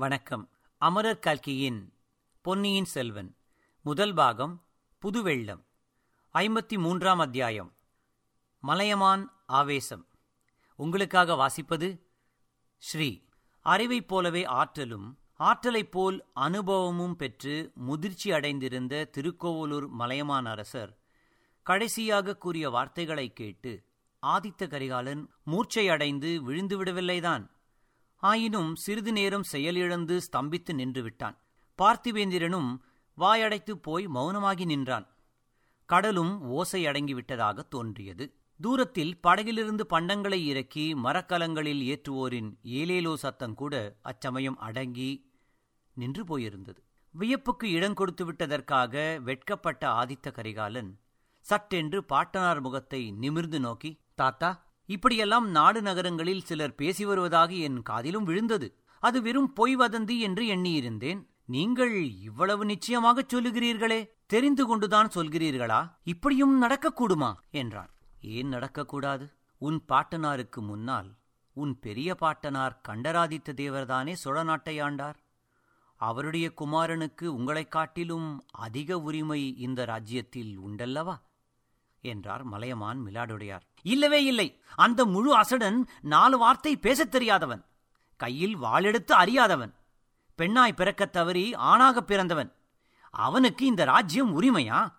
வணக்கம். அமரர் கல்கியின் பொன்னியின் செல்வன். முதல் பாகம் புதுவெள்ளம். ஐம்பத்தி மூன்றாம் அத்தியாயம் மலையமான் ஆவேசம். உங்களுக்காக வாசிப்பது ஸ்ரீ. அறிவைப் போலவே ஆற்றலும் ஆற்றலைப் போல் அனுபவமும் பெற்று முதிர்ச்சி அடைந்திருந்த திருக்கோவலூர் மலையமான் அரசர் கடைசியாக கூறிய வார்த்தைகளை கேட்டு ஆதித்த கரிகாலன் மூர்ச்சையடைந்து விழுந்து விடவில்லைதான் ஆயினும் சிறிது நேரம் செயலிழந்து ஸ்தம்பித்து நின்று விட்டான் பார்த்திவேந்திரனும் வாயடைத்து போய் மௌனமாகி நின்றான். கடலும் ஓசை அடங்கிவிட்டதாக தோன்றியது. தூரத்தில் படகிலிருந்து பண்டங்களை இறக்கி மரக்கலங்களில் ஏற்றுவோரின் ஏலேலோ சத்தம் கூட அச்சமயம் அடங்கி நின்று போயிருந்தது. வியப்புக்கு இடம் கொடுத்து விட்டதற்காக வெட்கப்பட்ட ஆதித்த கரிகாலன் சட்டென்று பாட்டனார் முகத்தை நிமிர்ந்து நோக்கி தாத்தா இப்படியெல்லாம் நாடு நகரங்களில் சிலர் பேசி வருவதாக என் காதிலும் விழுந்தது. அது வெறும் பொய் வதந்தி என்று எண்ணியிருந்தேன். நீங்கள் இவ்வளவு நிச்சயமாகச் சொல்லுகிறீர்களே? தெரிந்து கொண்டுதான் சொல்கிறீர்களா? இப்படியும் நடக்கக்கூடுமா? என்றான் ஏன் நடக்கக்கூடாது? உன் பாட்டனாருக்கு முன்னால் உன் பெரிய பாட்டனார் கண்டராதித்த தேவர்தானே சோழ நாட்டை ஆண்டார். அவருடைய குமாரனுக்கு உங்களைக் காட்டிலும் அதிக உரிமை இந்த ராஜ்யத்தில் உண்டல்லவா? என்றார் மலையமான் மிலாடுடையார். இல்லவே இல்லை. அந்த முழு அசடன் நாலு வார்த்தை பேசத் தெரியாதவன். கையில் வாளெடுத்து அறியாதவன். பெண்ணாய் பிறக்கத் தவறி ஆணாகப் பிறந்தவன். அவனுக்கு இந்த ராஜ்யம் உரிமையா?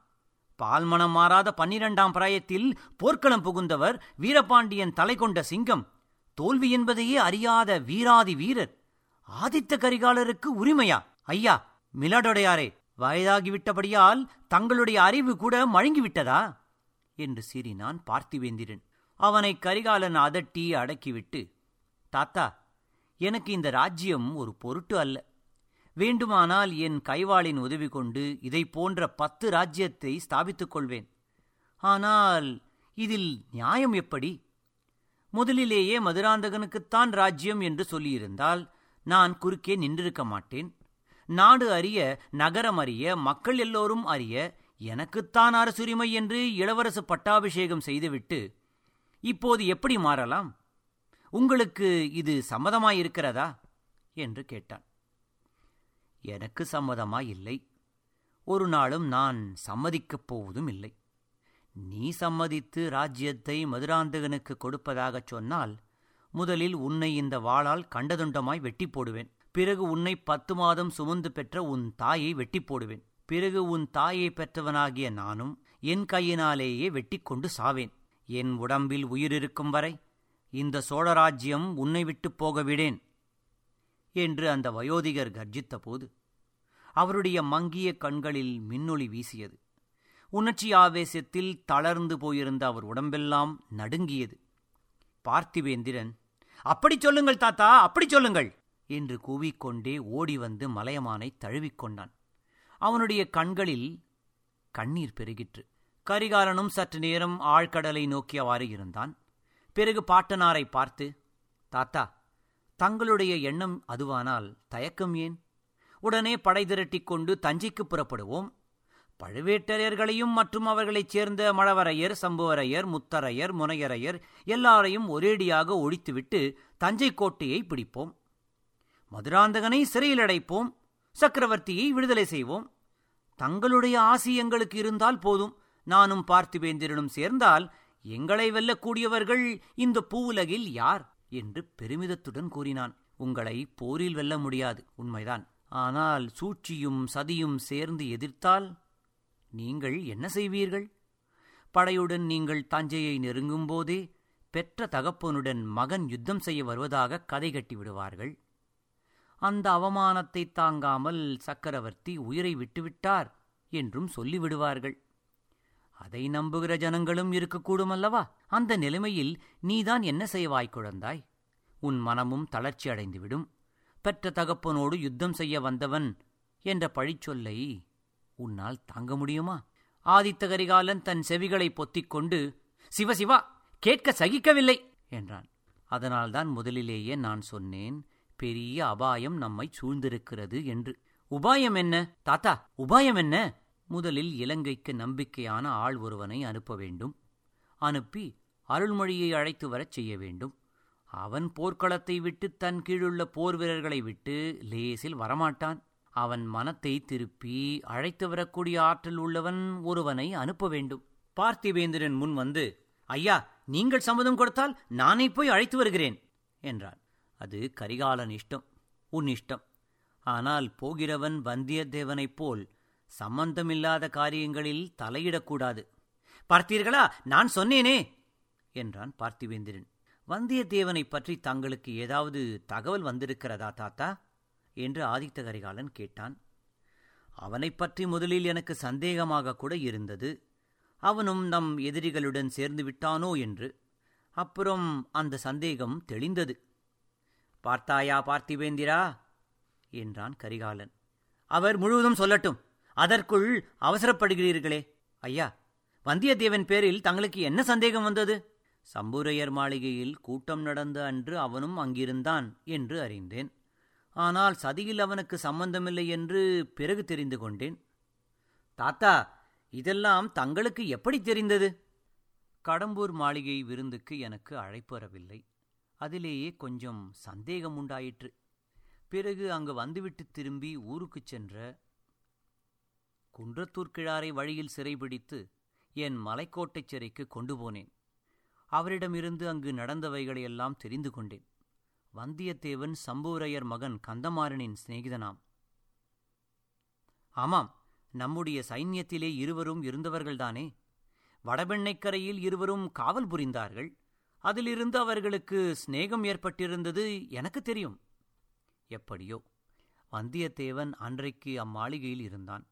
பால்மணம் மாறாத பன்னிரண்டாம் பிராயத்தில் போர்க்களம் புகுந்தவர் வீரபாண்டியன் தலை கொண்ட சிங்கம் தோல்வி என்பதையே அறியாத வீராதி வீரர். ஆதித்த கரிகாலருக்கு உரிமையா? ஐயா மிலாடொடையாரே வயதாகிவிட்டபடியால் தங்களுடைய அறிவு கூட மழுங்கிவிட்டதா? என்று சீறினான் பார்த்திவேந்திரன். அவனை கரிகாலன் அதட்டி அடக்கிவிட்டு தாத்தா எனக்கு இந்த ராஜ்யம் ஒரு பொருட்டு அல்ல. வேண்டுமானால் என் கைவாளின் உதவி கொண்டு இதை போன்ற பத்து ராஜ்யத்தை ஸ்தாபித்துக் கொள்வேன். ஆனால் இதில் நியாயம் எப்படி? முதலிலேயே மதுராந்தகனுக்குத்தான் ராஜ்யம் என்று சொல்லியிருந்தால் நான் குறுக்கே நின்றிருக்க மாட்டேன். நாடு அறிய நகரம் அறிய மக்கள் எல்லோரும் அறிய எனக்குத்தான் அரசுரிமை என்று இளவரசு பட்டாபிஷேகம் செய்துவிட்டு இப்போது எப்படி மாறலாம்? உங்களுக்கு இது சம்மதமாயிருக்கிறதா? என்று கேட்டான். எனக்கு சம்மதமாய் இல்லை ஒரு நாளும் நான் சம்மதிக்கப் போவதும் இல்லை. நீ சம்மதித்து ராஜ்யத்தை மதுராந்தகனுக்கு கொடுப்பதாகச் சொன்னால் முதலில் உன்னை இந்த வாளால் கண்டதுண்டமாய் வெட்டி போடுவேன். பிறகு உன்னை பத்து மாதம் சுமந்து பெற்ற உன் தாயை வெட்டி போடுவேன். பிறகு உன் தாயை பெற்றவனாகிய நானும் என் கையினாலேயே வெட்டிக்கொண்டு சாவேன். என் உடம்பில் உயிரிருக்கும் வரை இந்த சோழராஜ்யம் உன்னை விட்டு போக விடேன் என்று அந்த வயோதிகர் கர்ஜித்தபோது அவருடைய மங்கிய கண்களில் மின்னொளி வீசியது. உணர்ச்சி ஆவேசத்தில் தளர்ந்து போயிருந்த அவர் உடம்பெல்லாம் நடுங்கியது. பார்த்திவேந்திரன் அப்படி சொல்லுங்கள் தாத்தா அப்படி சொல்லுங்கள் என்று கூவிக்கொண்டே ஓடி வந்து மலையமானை தழுவிக்கொண்டான். அவனுடைய கண்களில் கண்ணீர் பெருகிற்று. கரிகாலனும் சற்று நேரம் ஆழ்கடலை நோக்கியவாறு இருந்தான். பிறகு பாட்டனாரை பார்த்து தாத்தா தங்களுடைய எண்ணம் அதுவானால் தயக்கம் ஏன்? உடனே படை திரட்டிக் கொண்டு தஞ்சைக்கு புறப்படுவோம். பழுவேட்டரையர்களையும் மற்றும் அவர்களைச் சேர்ந்த மழவரையர் சம்புவரையர் முத்தரையர் முனையரையர் எல்லாரையும் ஒரேடியாக ஒழித்துவிட்டு தஞ்சை கோட்டையை பிடிப்போம். மதுராந்தகனை சிறையில் அடைப்போம். சக்கரவர்த்தியை விடுதலை செய்வோம். தங்களுடைய ஆசி எங்களுக்கு இருந்தால் போதும். நானும் பார்த்திபேந்திரனும் சேர்ந்தால் எங்களை வெல்லக்கூடியவர்கள் இந்த பூவுலகில் யார்? என்று பெருமிதத்துடன் கூறினான். உங்களை போரில் வெல்ல முடியாது. உண்மைதான். ஆனால் சூழ்ச்சியும் சதியும் சேர்ந்து எதிர்த்தால் நீங்கள் என்ன செய்வீர்கள்? படையுடன் நீங்கள் தஞ்சையை நெருங்கும் போதே பெற்ற தகப்பனுடன் மகன் யுத்தம் செய்ய வருவதாக கதை கட்டி விடுவார்கள். அந்த அவமானத்தை தாங்காமல் சக்கரவர்த்தி உயிரை விட்டுவிட்டார் என்றும் சொல்லிவிடுவார்கள். அதை நம்புகிற ஜனங்களும் இருக்கக்கூடும் அல்லவா? அந்த நிலைமையில் நீதான் என்ன செய்வாய் குழந்தாய்? உன் மனமும் தளர்ச்சி அடைந்துவிடும். பெற்ற தகப்பனோடு யுத்தம் செய்ய வந்தவன் என்ற பழிச்சொல்லை உன்னால் தாங்க முடியுமா? ஆதித்த கரிகாலன் தன் செவிகளை பொத்திக்கொண்டு சிவசிவா கேட்க சகிக்கவில்லை என்றான். அதனால்தான் முதலிலேயே நான் சொன்னேன் பெரிய அபாயம் நம்மை சூழ்ந்திருக்கிறது என்று. உபாயம் என்ன? தாத்தா உபாயம் என்ன? முதலில் இலங்கைக்கு நம்பிக்கையான ஆள் ஒருவனை அனுப்ப வேண்டும். அனுப்பி அருள்மொழியை அழைத்து வரச் செய்ய வேண்டும். அவன் போர்க்களத்தை விட்டு தன் கீழுள்ள போர் வீரர்களை விட்டு லேசில் வரமாட்டான். அவன் மனத்தை திருப்பி அழைத்து வரக்கூடிய ஆற்றல் உள்ளவன் ஒருவனை அனுப்ப வேண்டும். பார்த்திவேந்திரன் முன் வந்து ஐயா நீங்கள் சம்மதம் கொடுத்தால் நானே போய் அழைத்து வருகிறேன் என்றான். அது கரிகாலன் இஷ்டம் உன் இஷ்டம் ஆனால் போகிறவன் வந்தியத்தேவனைப் போல் சம்பந்தமில்லாத காரியங்களில் தலையிடக்கூடாது. பார்த்தீர்களா? நான் சொன்னேனே! என்றான் பார்த்திவேந்திரன். வந்தியத்தேவனைப் பற்றி தங்களுக்கு ஏதாவது தகவல் வந்திருக்கிறதா தாத்தா? என்று ஆதித்த கரிகாலன் கேட்டான். அவனைப் பற்றி முதலில் எனக்கு சந்தேகமாக கூட இருந்தது. அவனும் நம் எதிரிகளுடன் சேர்ந்து விட்டானோ என்று. அப்புறம் அந்த சந்தேகம் தெளிந்தது. பார்த்தாயா பார்த்திவேந்திரா என்றான் கரிகாலன். அவர் முழுவதும் சொல்லட்டும் அதற்குள் அவசரப்படுகிறீர்களே. ஐயா வந்தியத்தேவன் பேரில் தங்களுக்கு என்ன சந்தேகம் வந்தது? சம்புரையர் மாளிகையில் கூட்டம் நடந்த அன்று அவனும் அங்கிருந்தான் என்று அறிந்தேன். ஆனால் சதியில் அவனுக்கு சம்பந்தமில்லை என்று பிறகு தெரிந்து கொண்டேன். தாத்தா இதெல்லாம் தங்களுக்கு எப்படி தெரிந்தது? கடம்பூர் மாளிகை விருந்துக்கு எனக்கு அழைப்பு வரவில்லை. அதிலேயே கொஞ்சம் சந்தேகம் உண்டாயிற்று. பிறகு அங்கு வந்துவிட்டு திரும்பி ஊருக்குச் சென்ற குன்றத்தூர் கிழாரை வழியில் சிறைபிடித்து என் மலைக்கோட்டைச் சிறைக்கு கொண்டு போனேன். அவரிடமிருந்து அங்கு நடந்தவைகளையெல்லாம் தெரிந்து கொண்டேன். வந்தியத்தேவன் சம்பூரையர் மகன் கந்தமாறனின் சிநேகிதனாம். ஆமாம் நம்முடைய சைன்யத்திலே இருவரும் இருந்தவர்கள்தானே. வடபெண்ணைக்கரையில் இருவரும் காவல் புரிந்தார்கள். அதிலிருந்து அவர்களுக்கு சிநேகம் ஏற்பட்டிருந்தது எனக்கு தெரியும். எப்படியோ வந்தியத்தேவன் அன்றைக்கு அம்மாளிகையில் இருந்தான்.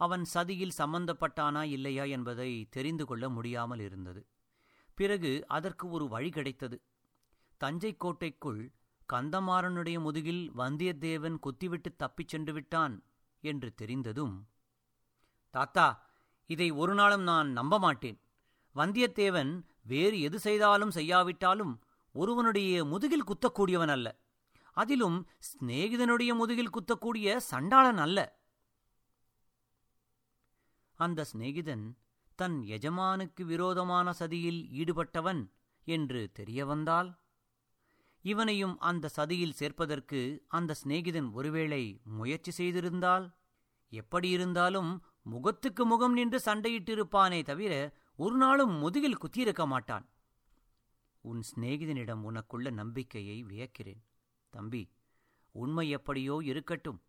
அவன் சதியில் சம்பந்தப்பட்டானா இல்லையா என்பதை தெரிந்து கொள்ள முடியாமல் இருந்தது. பிறகு அதற்கு ஒரு வழி கிடைத்தது. தஞ்சை கோட்டைக்குள் கந்தமாறனுடைய முதுகில் வந்தியத்தேவன் குத்திவிட்டு தப்பிச் சென்று விட்டான் என்று தெரிந்ததும் தாத்தா இதை ஒரு நாளும் நான் நம்ப மாட்டேன். வந்தியத்தேவன் வேறு எது செய்தாலும் செய்யாவிட்டாலும் ஒருவனுடைய முதுகில் குத்தக்கூடியவன் அல்ல. அதிலும் சிநேகிதனுடைய முதுகில் குத்தக்கூடிய சண்டாளன் அல்ல. அந்த சிநேகிதன் தன் எஜமானுக்கு விரோதமான சதியில் ஈடுபட்டவன் என்று தெரிய வந்தால் இவனையும் அந்த சதியில் சேர்ப்பதற்கு அந்த சிநேகிதன் ஒருவேளை முயற்சி செய்திருந்தால் எப்படியிருந்தாலும் முகத்துக்கு முகம் நின்று சண்டையிட்டிருப்பானே தவிர ஒரு நாளும் முதுகில் குத்தியிருக்க மாட்டான். உன் சிநேகிதனிடம் உனக்குள்ள நம்பிக்கையை வியக்கிறேன். தம்பி உண்மை எப்படியோ இருக்கட்டும்.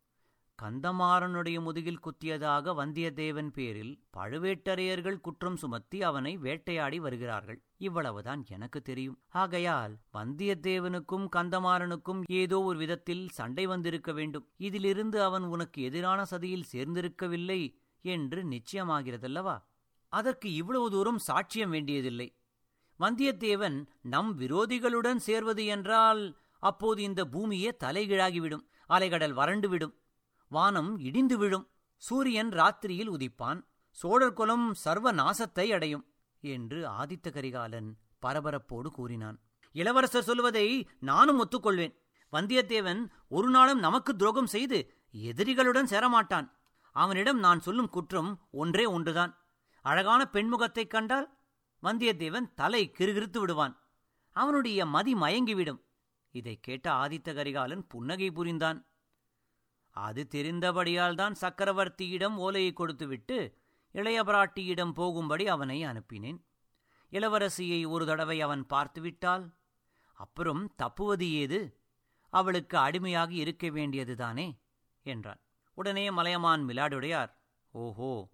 கந்தமாறனுடைய முதுகில் குத்தியதாக வந்தியத்தேவன் பேரில் பழுவேட்டரையர்கள் குற்றம் சுமத்தி அவனை வேட்டையாடி வருகிறார்கள். இவ்வளவுதான் எனக்கு தெரியும். ஆகையால் வந்தியத்தேவனுக்கும் கந்தமாறனுக்கும் ஏதோ ஒரு விதத்தில் சண்டை வந்திருக்க வேண்டும். இதிலிருந்து அவன் உனக்கு எதிரான சதியில் சேர்ந்திருக்கவில்லை என்று நிச்சயமாகிறதல்லவா? அதற்கு இவ்வளவு தூரம் சாட்சியம் வேண்டியதில்லை. வந்தியத்தேவன் நம் விரோதிகளுடன் சேர்வது என்றால் அப்போது இந்த பூமியே தலைகீழாகிவிடும் அலைகடல் வறண்டுவிடும் வானம் இடிந்து விழும் சூரியன் ராத்திரியில் உதிப்பான் சோழர் குலம் சர்வ நாசத்தை அடையும் என்று ஆதித்த கரிகாலன் பரபரப்போடு கூறினான். இளவரசர் சொல்வதை நானும் ஒத்துக்கொள்வேன். வந்தியத்தேவன் ஒரு நாளும் நமக்கு துரோகம் செய்து எதிரிகளுடன் சேரமாட்டான். அவனிடம் நான் சொல்லும் குற்றம் ஒன்றே ஒன்றுதான். அழகான பெண்முகத்தைக் கண்டால் வந்தியத்தேவன் தலை கிறுகிறுத்து விடுவான். அவனுடைய மதி மயங்கிவிடும். இதைக் கேட்ட ஆதித்த கரிகாலன் புன்னகை புரிந்தான். அது தெரிந்தபடியால் தான் சக்கரவர்த்தியிடம் ஓலையை கொடுத்துவிட்டு இளைய பிராட்டியிடம் போகும்படி அவனை அனுப்பினேன். இளவரசியை ஒரு தடவை அவன் பார்த்துவிட்டால் அப்புறம் தப்புவது ஏது? அவளுக்கு அடிமையாகி இருக்க வேண்டியதுதானே? என்றான். உடனே மலையமான் மிலாடுடையார் ஓஹோ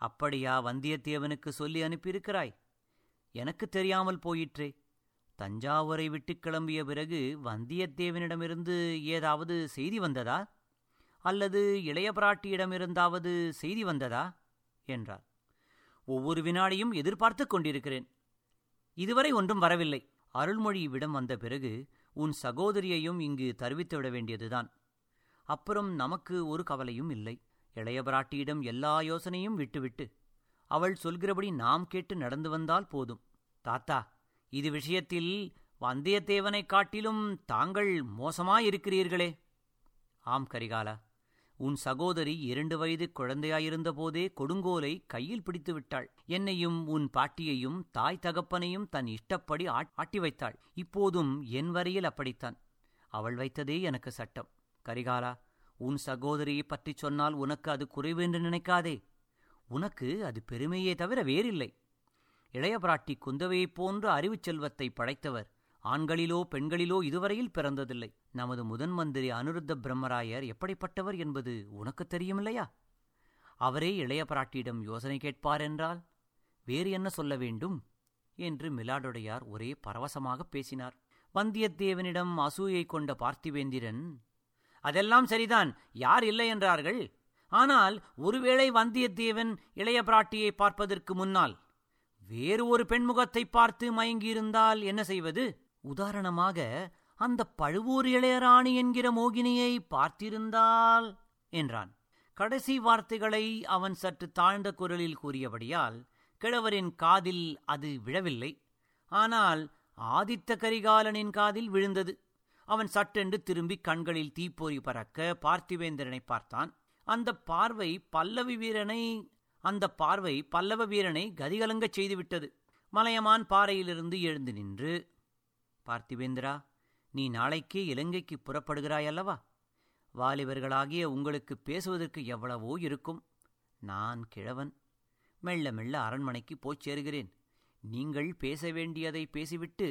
அப்படியா வந்தியத்தேவனுக்கு சொல்லி அனுப்பியிருக்கிறாய்? எனக்கு தெரியாமல் போயிற்றே. தஞ்சாவூரை விட்டு கிளம்பிய பிறகு வந்தியத்தேவனிடமிருந்து ஏதாவது செய்தி வந்ததா? அல்லது இளைய பிராட்டியிடமிருந்தாவது செய்தி வந்ததா? என்றார் ஒவ்வொரு வினாடியும் எதிர்பார்த்துக் கொண்டிருக்கிறேன். இதுவரை ஒன்றும் வரவில்லை. அருள்மொழி இவ்விடம் வந்த பிறகு உன் சகோதரியையும் இங்கு தருவித்து விட வேண்டியதுதான். அப்புறம் நமக்கு ஒரு கவலையும் இல்லை. இளைய பிராட்டியிடம் எல்லா யோசனையும் விட்டுவிட்டு அவள் சொல்கிறபடி நாம் கேட்டு நடந்து வந்தால் போதும். தாத்தா இது விஷயத்தில் வந்தியத்தேவனைக் காட்டிலும் தாங்கள் மோசமாயிருக்கிறீர்களே. ஆம் கரிகாலா. உன் சகோதரி இரண்டு வயது குழந்தையாயிருந்தபோதே கொடுங்கோலை கையில் பிடித்து விட்டாள். என்னையும் உன் பாட்டியையும் தாய் தகப்பனையும் தன் இஷ்டப்படி ஆட்டி வைத்தாள். இப்போதும் என் வரையில் அப்படித்தான். அவள் வைத்ததே எனக்கு சட்டம். கரிகாலா உன் சகோதரியை பற்றி சொன்னால் உனக்கு அது குறைவு என்று நினைக்காதே. உனக்கு அது பெருமையே தவிர வேறில்லை. இளைய பிராட்டி குந்தவையைப் போன்ற அறிவுச் செல்வத்தை படைத்தவர் ஆண்களிலோ பெண்களிலோ இதுவரையில் பிறந்ததில்லை. நமது முதன் மந்திரி அனுருத்த பிரம்மராயர் எப்படிப்பட்டவர் என்பது உனக்கு தெரியுமில்லையா? அவரே இளைய பிராட்டியிடம் யோசனை கேட்பார் என்றால் வேறு என்ன சொல்ல வேண்டும்? என்று மிலாடுடையார் ஒரே பரவசமாக பேசினார். வந்தியத்தேவனிடம் அசூயை கொண்ட பார்த்திவேந்திரன் அதெல்லாம் சரிதான். யார் இல்லை என்றார்கள்? ஆனால் ஒருவேளை வந்தியத்தேவன் இளைய பிராட்டியை பார்ப்பதற்கு முன்னால் வேறு ஒரு பெண்முகத்தை பார்த்து மயங்கியிருந்தால் என்ன செய்வது? உதாரணமாக அந்த பழுவூர் இளையராணி என்கிற மோகினியை பார்த்திருந்தால் என்றான். கடைசி வார்த்தைகளை அவன் சற்று தாழ்ந்த குரலில் கூறியபடியால் கிழவரின் காதில் அது விழவில்லை. ஆனால் ஆதித்த கரிகாலனின் காதில் விழுந்தது. அவன் சட்டென்று திரும்பி கண்களில் தீப்பொறி பறக்க பார்த்திவேந்திரனை பார்த்தான். அந்த பார்வை பல்லவி வீரனை அந்த பார்வை பல்லவ வீரனை கதிகலங்கச் செய்துவிட்டது. மலையமான் பாறையிலிருந்து எழுந்து நின்று பார்த்திவேந்திரா நீ நாளைக்கே இலங்கைக்கு புறப்படுகிறாயல்லவா வாலிபர்களாகிய உங்களுக்கு பேசுவதற்கு எவ்வளவோ இருக்கும். நான் கிழவன். மெல்ல மெல்ல அரண்மனைக்கு போய்ச் சேருகிறேன். நீங்கள் பேச வேண்டியதை பேசிவிட்டு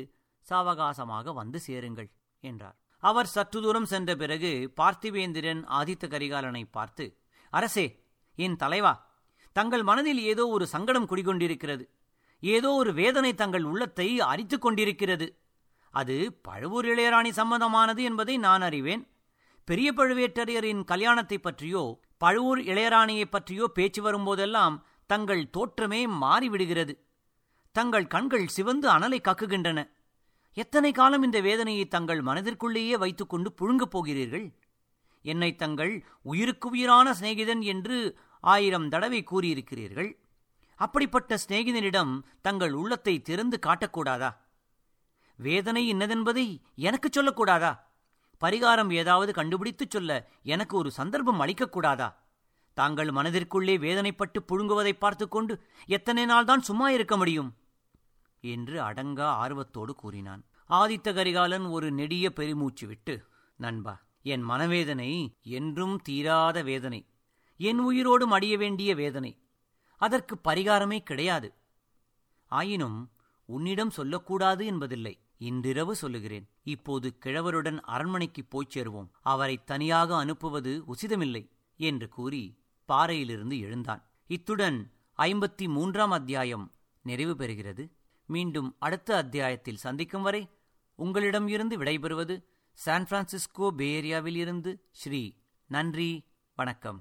சாவகாசமாக வந்து சேருங்கள். என்றார். அவர் சற்று தூரம் சென்ற பிறகு பார்த்திவேந்திரன் ஆதித்த கரிகாலனை பார்த்து அரசே என் தலைவா தங்கள் மனதில் ஏதோ ஒரு சங்கடம் குடிகொண்டிருக்கிறது. ஏதோ ஒரு வேதனை தங்கள் உள்ளத்தை அரித்துக் கொண்டிருக்கிறது. அது பழுவூர் இளையராணி சம்பந்தமானது என்பதை நான் அறிவேன். பெரிய பழுவேட்டரையரின் கல்யாணத்தை பற்றியோ பழுவூர் இளையராணியைப் பற்றியோ பேச்சு வரும்போதெல்லாம் தங்கள் தோற்றமே மாறிவிடுகிறது. தங்கள் கண்கள் சிவந்து அனலை கக்குகின்றன. எத்தனை காலம் இந்த வேதனையை தங்கள் மனதிற்குள்ளேயே வைத்துக்கொண்டு புழுங்கப் போகிறீர்கள்? என்னை தங்கள் உயிருக்கு உயிரான சிநேகிதன் என்று ஆயிரம் தடவை கூறியிருக்கிறீர்கள். அப்படிப்பட்ட சிநேகிதனிடம் தங்கள் உள்ளத்தை திறந்து காட்டக்கூடாதா? வேதனை இன்னதென்பதை எனக்கு சொல்லக்கூடாதா? பரிகாரம் ஏதாவது கண்டுபிடித்துச் சொல்ல எனக்கு ஒரு சந்தர்ப்பம் அளிக்கக்கூடாதா? தாங்கள் மனதிற்குள்ளே வேதனைப்பட்டு புழுங்குவதை பார்த்துக்கொண்டு எத்தனை நாள்தான் சும்மா இருக்க முடியும்? என்று அடங்கா ஆர்வத்தோடு கூறினான். ஆதித்த கரிகாலன் ஒரு நெடிய பெருமூச்சு விட்டு நண்பா என் மனவேதனை என்றும் தீராத வேதனை. என் உயிரோடு மடிய வேண்டிய வேதனை. அதற்கு பரிகாரமே கிடையாது. ஆயினும் உன்னிடம் சொல்லக்கூடாது என்பதில்லை. இன்றிரவு சொல்லுகிறேன். இப்போது கிழவருடன் அரண்மனைக்குப் போய்ச் சேருவோம். அவரை தனியாக அனுப்புவது உசிதமில்லை என்று கூறி பாறையிலிருந்து எழுந்தான். இத்துடன் ஐம்பத்தி மூன்றாம் அத்தியாயம் நிறைவு பெறுகிறது. மீண்டும் அடுத்த அத்தியாயத்தில் சந்திக்கும் வரை உங்களிடம் இருந்து விடைபெறுவது சான் பிரான்சிஸ்கோ பே ஏரியாவில் இருந்து ஸ்ரீ. நன்றி. வணக்கம்.